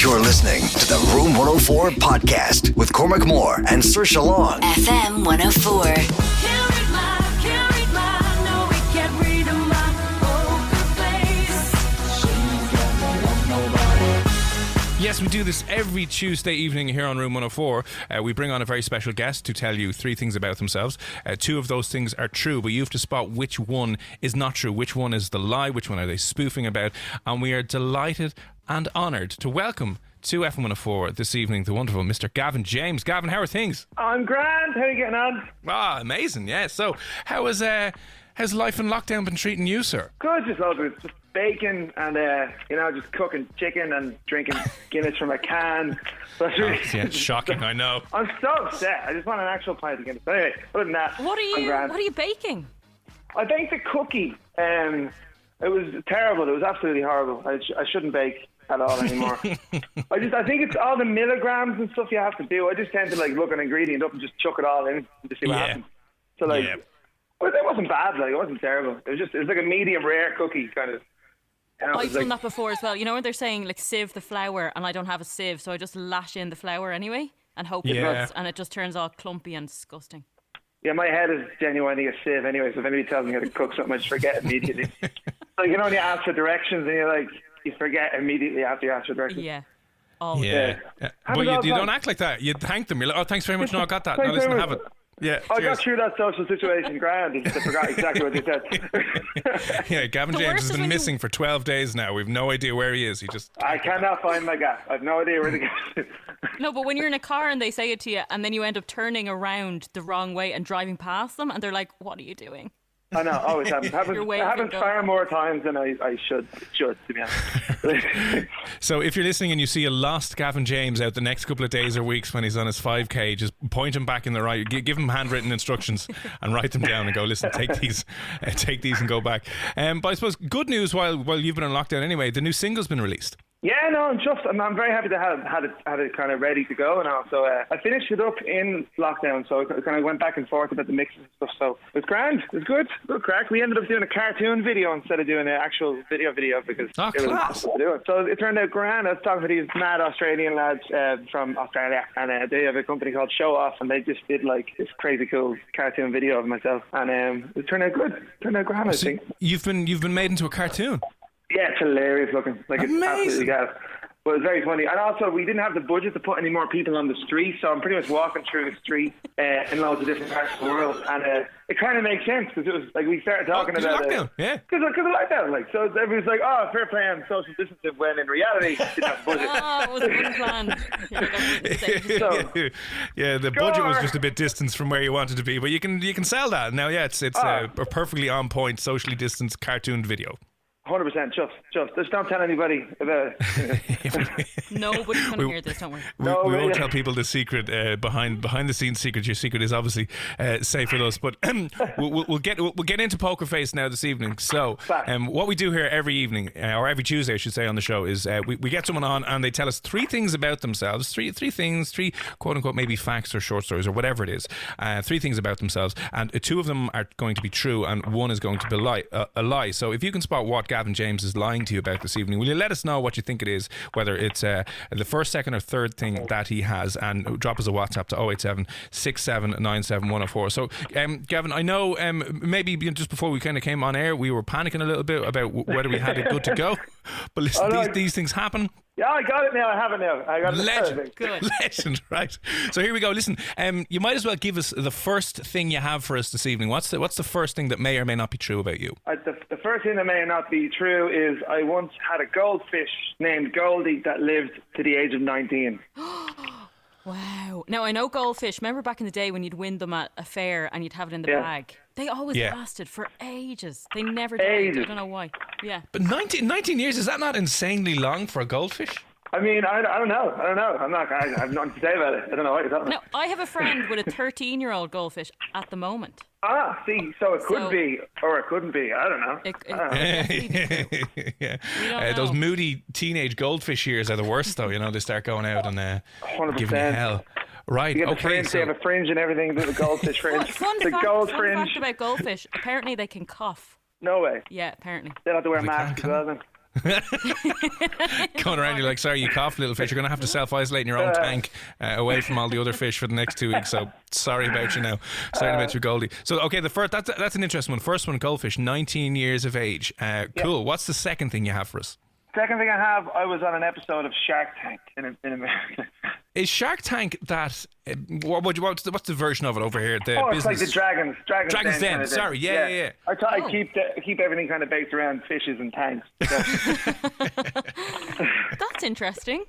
You're listening to the Room 104 podcast with Cormac Moore and Saoirse Long. FM 104. Yes, we do this every Tuesday evening here on Room 104. Uh, we bring on a very special guest to tell you three things about themselves. Uh, two of those things are true, but you have to spot which one is not true, which one is the lie, which one are they spoofing about. And we are delighted and honoured to welcome to FM 104 this evening the wonderful Mr. Gavin James. Gavin, how are things? I'm grand. How are you getting on? Ah, amazing, yeah. So, how is, uh, how's life in lockdown been treating you, sir? Good, just loads of just bacon and uh, you know just cooking chicken and drinking Guinness from a can. That's Oh, yeah, it's shocking, I know. I'm so upset. I just want an actual pint of Guinness. But anyway, other than that, What are you? grand. What are you baking? I baked a cookie. Um, it was terrible. It was absolutely horrible. I, sh- I shouldn't bake at all anymore. I just I think it's all the milligrams and stuff you have to do. I just tend to like look an ingredient up and just chuck it all in to see what Yeah. happens. So like, Yeah. But it wasn't bad. Like it wasn't terrible. It was just it was like a medium rare cookie kind of. You know, I've was done like- that before as well. You know when they're saying like sieve the flour, and I don't have a sieve, so I just lash in the flour anyway and hope it Yeah. runs, and it just turns all clumpy and disgusting. Yeah, my head is genuinely a sieve anyway, so if anybody tells me how to cook something, I just forget immediately. so you can only ask for directions and you're like, you forget immediately after you ask for directions. Yeah. Oh Yeah. Yeah. Uh, yeah. But you, you don't act like that. You thank them. You're like, oh, thanks very much. No, I got that. No, listen, very have it. Yeah. I cheers. got through that social situation grand. I just forgot exactly what they said. Yeah, Gavin The James has been when you- missing for 12 days now. We've no idea where he is. He just. I cannot find my gap. I have no idea where the to is. no, but when you're in a car and they say it to you, and then you end up turning around the wrong way and driving past them, and they're like, "What are you doing?" I know, always happens. Happens, happens far more times than I, I should, should, to be honest. So if you're listening and you see a lost Gavin James out the next couple of days or weeks when he's on his 5K, just point him back in the right. Give him handwritten instructions and write them down and go, listen, take these, uh, take these and go back. Um, but I suppose good news while while you've been in lockdown anyway, the new single's been released. Yeah, no, I'm just, I'm, I'm very happy to have had it, had it kind of ready to go now. So uh, I finished it up in lockdown, so I kind of went back and forth about the mixes and stuff. So it was grand, it was good, good crack. We ended up doing a cartoon video instead of doing an actual video video because Oh, it class. was to do it. So it turned out grand. I was talking to these mad Australian lads uh, from Australia, and uh, they have a company called Show Off, and they just did like this crazy cool cartoon video of myself, and um, it turned out good. It turned out grand, I So think. you've been you've been made into a cartoon. Yeah, it's hilarious looking. Like it's Amazing. absolutely gas. But it's very funny. And also, we didn't have the budget to put any more people on the street, so I'm pretty much walking through the street uh, in loads of different parts of the world. And uh, it kind of makes sense because it was like we started talking Oh, 'cause of about lockdown, yeah. Because of lockdown. Like, so everybody's like, oh, fair play on social distancing, when in reality, didn't have budget. Oh, it was a good plan. You're like, "I'm gonna say- So- yeah, the budget was just a bit distant from where you wanted to be, but you can you can sell that now. Yeah, it's it's uh, Ah. a perfectly on point, socially distanced cartoon video. 100% just, just. Just don't tell anybody about it. Nobody's gonna We- hear this. Don't worry. We, No, we won't tell people the secret uh, behind behind the scenes secret. Your secret is obviously uh, safe with us. But we'll, we'll, we'll get we'll, we'll get into Poker Face now this evening. So um, what we do here every evening uh, or every Tuesday, I should say, on the show is uh, we, we get someone on and they tell us three things about themselves, three three things, three quote unquote maybe facts or short stories or whatever it is, uh, three things about themselves, and uh, two of them are going to be true and one is going to be lie, uh, a lie. So if you can spot what Gavin Gavin James is lying to you about this evening. Will you let us know what you think it is, whether it's uh, the first, second, or third thing that he has, and drop us a WhatsApp to 087 6797 104. So, um, Gavin, I know um, maybe just before we kind of came on air, we were panicking a little bit about w- whether we had it good to go. But listen, Oh, no. these, these things happen. Yeah, I got it now. I have it now. I got it. Legend. Good. Legend, right. So here we go. Listen, um, you might as well give us the first thing you have for us this evening. What's the, what's the first thing that may or may not be true about you? Uh, the, the first thing that may or may not be true is I once had a goldfish named Goldie that lived to the age of 19. Wow. Now I know goldfish. Remember back in the day when you'd win them at a fair and you'd have it in the Yeah. bag? They always Yeah. lasted for ages. They never died. I don't know why. Yeah. But 19, 19 years, is that not insanely long for a goldfish? I mean, I, I don't know. I don't know. I'm not. I, I have nothing to say about it. I don't know what you're talking No, I have a friend with a 13 year old goldfish at the moment. Ah, see, so it could So- be or it couldn't be. I don't know. It, it, I don't know. definitely be true. yeah. We don't Uh, those know. moody teenage goldfish years are the worst, though. You know, they start going out and uh, giving you hell. Right. You get the okay. fringe. They have a fringe and everything. The goldfish Fun, fringe. fun, the fact, gold fun fringe. fact about goldfish. Apparently they can cough. No way. Yeah, apparently. They don't have to wear They masks as well. Then. going around, you're like, sorry, you cough, little fish. You're going to have to self isolate in your own tank uh, away from all the other fish for the next two weeks. So sorry about you now. Sorry about you, Goldie. So, okay, the first that's, that's an interesting one. First one, goldfish, 19 years of age. Uh, cool. What's the second thing you have for us? Second thing I have, I was on an episode of Shark Tank in, in America. Is Shark Tank that? Uh, what, what, what's, the, what's the version of it over here? The oh, it's business. like the dragons. Dragons, Dragon's Den Den, kind of sorry, yeah, yeah, yeah. I thought Oh. I keep the, keep everything kind of based around fishes and tanks. So, That's interesting.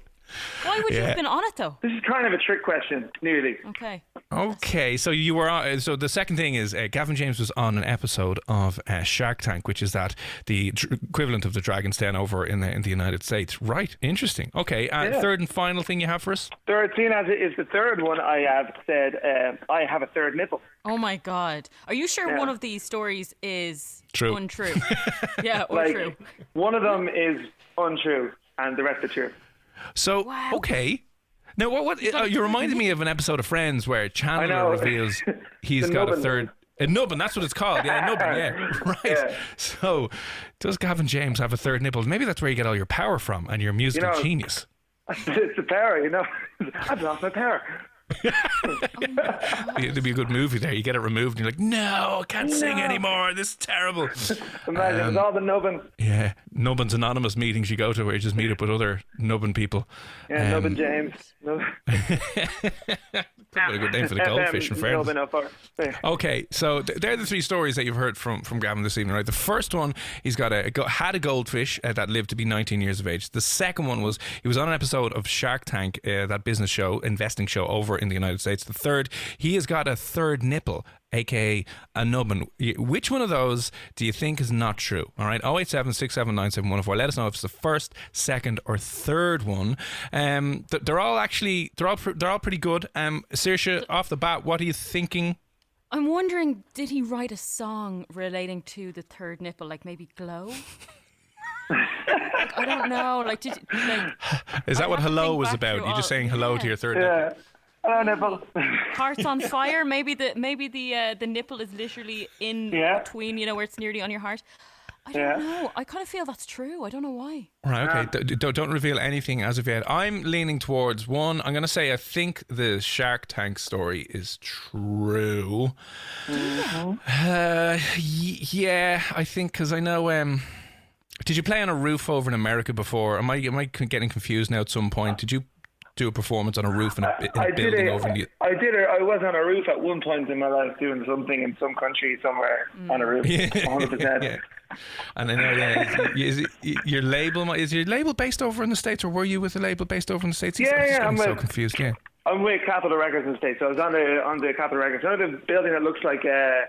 Why would you have been on it though? this is kind of a trick question, nearly. Okay. Okay, so you were on. So the second thing is uh, Gavin James was on an episode of uh, Shark Tank, which is that the dr- equivalent of the Dragon's Den over in the in the United States. Right, interesting. Okay, uh, Yeah. third and final thing you have for us. Third scene as it is the third one. I have said uh, I have a third nipple. Oh my god. Are you sure Yeah. one of these stories is True. untrue? yeah, Like untrue. one of them is untrue, and the rest are true. So Wow. okay. Now, what? what uh, you reminded me of an episode of Friends where Chandler reveals he's got a third. A nubbin, that's what it's called. Yeah, a nubbin, yeah. Right. Yeah. So, does Gavin James have a third nipple? Maybe that's where you get all your power from and your musical know- genius. it's the power, you know. I've lost my power. It'd be a good movie there. You get it removed and you're like, no, I can't sing anymore. This is terrible. Imagine Um, all the nubbin. Yeah. Nubbin's anonymous meetings you go to where you just meet up with other nubbin people. Yeah, Um, nubbin James. What a good name for the goldfish in fairness. Nubbin up there. There. Okay, so th- they're the three stories that you've heard from from Gavin this evening, right? The first one, he's got a had a goldfish uh, that lived to be 19 years of age. The second one was he was on an episode of Shark Tank, uh, that business show, investing show over in the United States. The third, he has got a third nipple, aka a nubbin. Which one of those do you think is not true? All right, 087 6797104. Let us know if it's the first, second, or third one. Um, th- they're all actually they're all pr- they're all pretty good. Um, Saoirse, off the bat, what are you thinking? I'm wondering, did he write a song relating to the third nipple, like maybe glow? like, I don't know. Like, did like Is that I'd what hello was about? You're just saying hello to your third nipple. Yeah. Hello, nipple. hearts on fire? Maybe the maybe the uh, the nipple is literally in Yeah. between, you know, where it's nearly on your heart. I don't know. I kind of feel that's true. I don't know why. Right, okay. D- d- don't reveal anything as of yet. I'm leaning towards one. I'm going to say I think the Shark Tank story is true. Uh, y- yeah, I think because I know. Um, did you play on a roof over in America before? Am I am I getting confused now? At some point, did you do a performance on a roof in a, in a I did building it. over in the? I did it. I was on a roof at one point in my life doing something in some country somewhere on a roof. Yeah, 100%. yeah. And I know, yeah, is, is it, your label is your label based over in the states, or were you with a label based over in the states? Yeah, I'm just yeah, I'm so with- confused. Yeah. I'm with Capitol Records in the States. So I was on the on the Capitol Records. You know the building that looks like uh,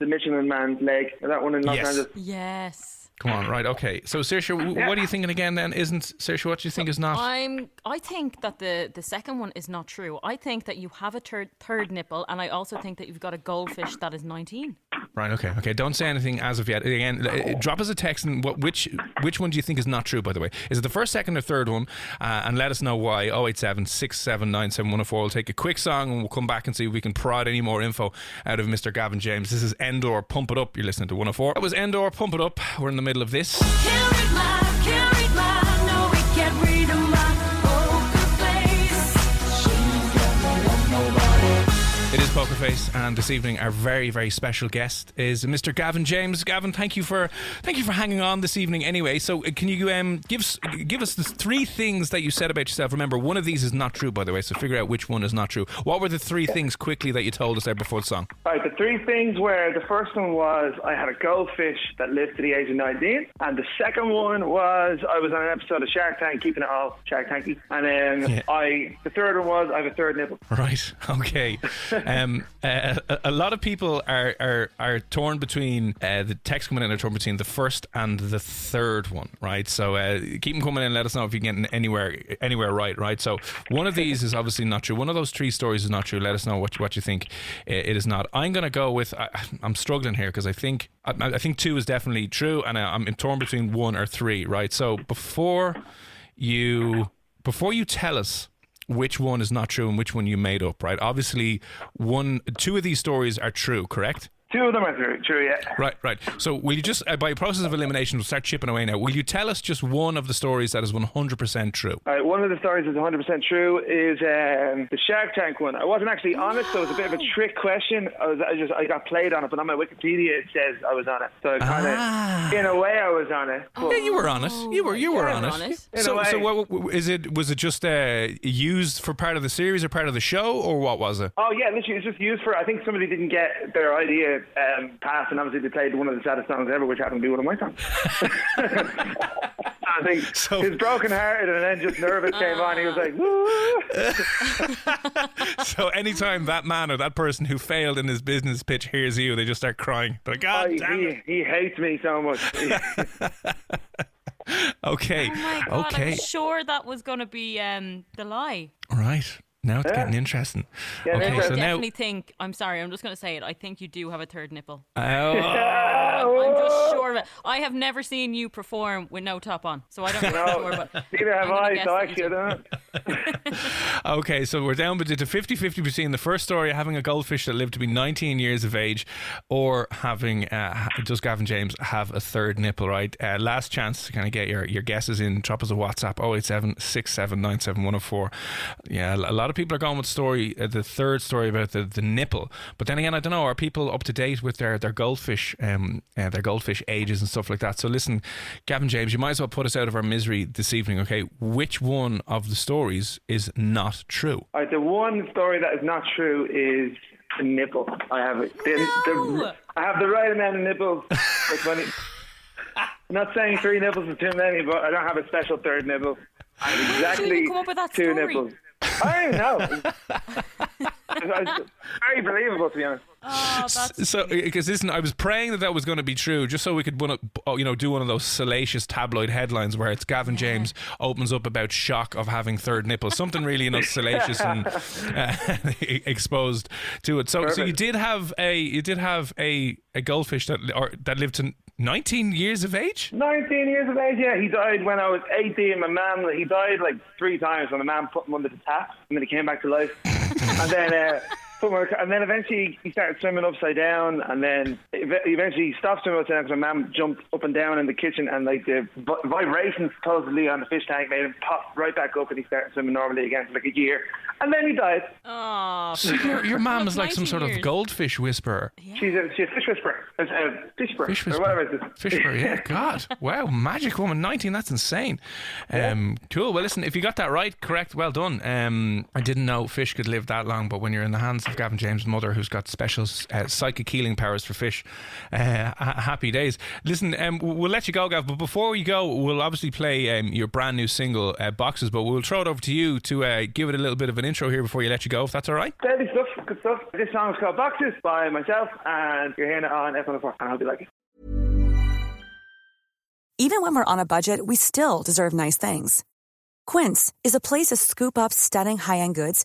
the Michelin Man's leg? That one in Los Yes. Angeles? Yes. Come on, right? Okay. So, Saoirse, what are you thinking again? Then isn't Saoirse? What do you think is not? I'm. I think that the the second one is not true. I think that you have a third third nipple, and I also think that you've got a goldfish that is 19. Right. Okay. Okay. Don't say anything as of yet. Again, uh, drop us a text and what which which one do you think is not true? By the way, is it the first, second, or third one? Uh, and let us know why. 087 679 We'll take a quick song and we'll come back and see if we can prod any more info out of Mr. Gavin James. This is Endor Pump It Up. You're listening to 104. That was Endor Pump It Up. We're in the middle of this. It is Poker Face, and this evening our very, very special guest is Mr. Gavin James. Gavin, thank you for thank you for hanging on this evening. Anyway, so uh, can you um, give us give us the three things that you said about yourself? Remember, one of these is not true, by the way. So figure out which one is not true. What were the three things quickly that you told us there before the song? Right, the three things were the first one was I had a goldfish that lived to the age of 19, and the second one was I was on an episode of Shark Tank, keeping it all Shark Tanky, and then Yeah. I the third one was I have a third nipple. Right. Okay. Um, uh, a, lot of people are are, are torn between uh, the text coming in are torn between the first and the third one. Right. So uh, keep them coming in. Let us know if you get anywhere anywhere right. Right. So one of these is obviously not true. One of those three stories is not true. Let us know what what you think it it is not. I'm going to go with. I, I'm struggling here because I think I, I think two is definitely true, and I, I'm torn between one or three. Right. So before you before you tell us which one is not true and which one you made up, right? Obviously, one, two of these stories are true, correct? Two of them are true, true yeah. Right, right. So, will you just, uh, by process of elimination, we'll start chipping away now. Will you tell us just one of the stories that is 100% true? All right, one of the stories that's 100% true. Is um, the Shark Tank one? I wasn't actually on it, so it was a bit of a trick question. I was, I just, I got played on it, but on my Wikipedia it says I was on it. So kind of, Ah. in a way, I was on it. But Yeah, you were on it. You were, you were Yeah, on I'm it. on it. In a So, so way. what, what- is it? Was it just uh, used for part of the series or part of the show, or what was it? Oh yeah, literally, it was just used for. I think somebody didn't get their idea um, passed, and obviously they played one of the saddest songs ever, which happened to be one of my songs. I think So- his broken hearted and then just nervous came on. He was like, "Woo!" so, anytime that man or that person who failed in his business pitch hears you, they just start crying. They're like, God Oh, damn it. he, he hates me so much. Okay. Oh my god! okay. I'm sure that was going to be um, the lie. All right. Now it's getting interesting. Yeah, okay, interesting. so now. Definitely think. I'm sorry. I'm just going to say it. I think you do have a third nipple. Oh, I'm just sure of it. I have never seen you perform with no top on, so I don't know for no. But neither have I'm gonna I. guess So actually, I do. don't know. okay, so we're down to 50 50 between the first story having a goldfish that lived to be 19 years of age or having, uh, does Gavin James have a third nipple, right? Uh, last chance to kind of get your, your guesses in. Drop us a WhatsApp 087 6797104. Yeah, a lot of people are going with story, uh, the third story about the, the nipple. But then again, I don't know, are people up to date with their, their goldfish, um, uh, their goldfish ages and stuff like that? So listen, Gavin James, you might as well put us out of our misery this evening, okay? Which one of the stories is not true? All right, the one story that is not true is the nipple. I have it. The, No! the, I have the right amount of nipples. Like when it- I'm not saying three nipples is too many, but I don't have a special third nipple. I have did exactly you come up with that two story? nipples. I don't know. it's very believable, to be honest. Oh, that's So, because listen, I was praying that that was going to be true, just so we could, one of- oh, you know, do one of those salacious tabloid headlines where it's Gavin James opens up about shock of having third nipples, something really, you know, salacious and uh, exposed to it. So, so you did have a, you did have a, a goldfish that, or that lived to 19 years of age. 19 years of age, yeah. He died when I was 18. My mum, he died like three times when my mum put him under the tap, and then he came back to life. and then, uh, and then eventually he started swimming upside down, and then eventually he stopped swimming upside down because my mum jumped up and down in the kitchen, and like the vibrations supposedly on the fish tank made him pop right back up, and he started swimming normally again for like a year, and then he died. oh, Your, your mom is like some 19 sort of goldfish whisperer. She's a, she's a fish whisperer, a, a fish whisperer, Fish or whisperer. whatever it is. Fish whisperer, yeah. God. Wow. Magic woman, 19. That's insane. Um, cool. Well, listen, if you got that right, correct, well done. Um, I didn't know fish could live that long, but when you're in the hands of Gavin James' mother, who's got special uh, psychic healing powers for fish, uh, ha- happy days. Listen, um, we'll let you go, Gav, but before we go, we'll obviously play um, your brand new single, uh, Boxes, but we'll throw it over to you to uh, give it a little bit of an intro here before you let you go, if that's all right. Deadly stuff, good stuff. This song is called Boxes by myself, and you're hearing it on F104, and I hope you like it. Even when we're on a budget, we still deserve nice things. Quince is a place to scoop up stunning high-end goods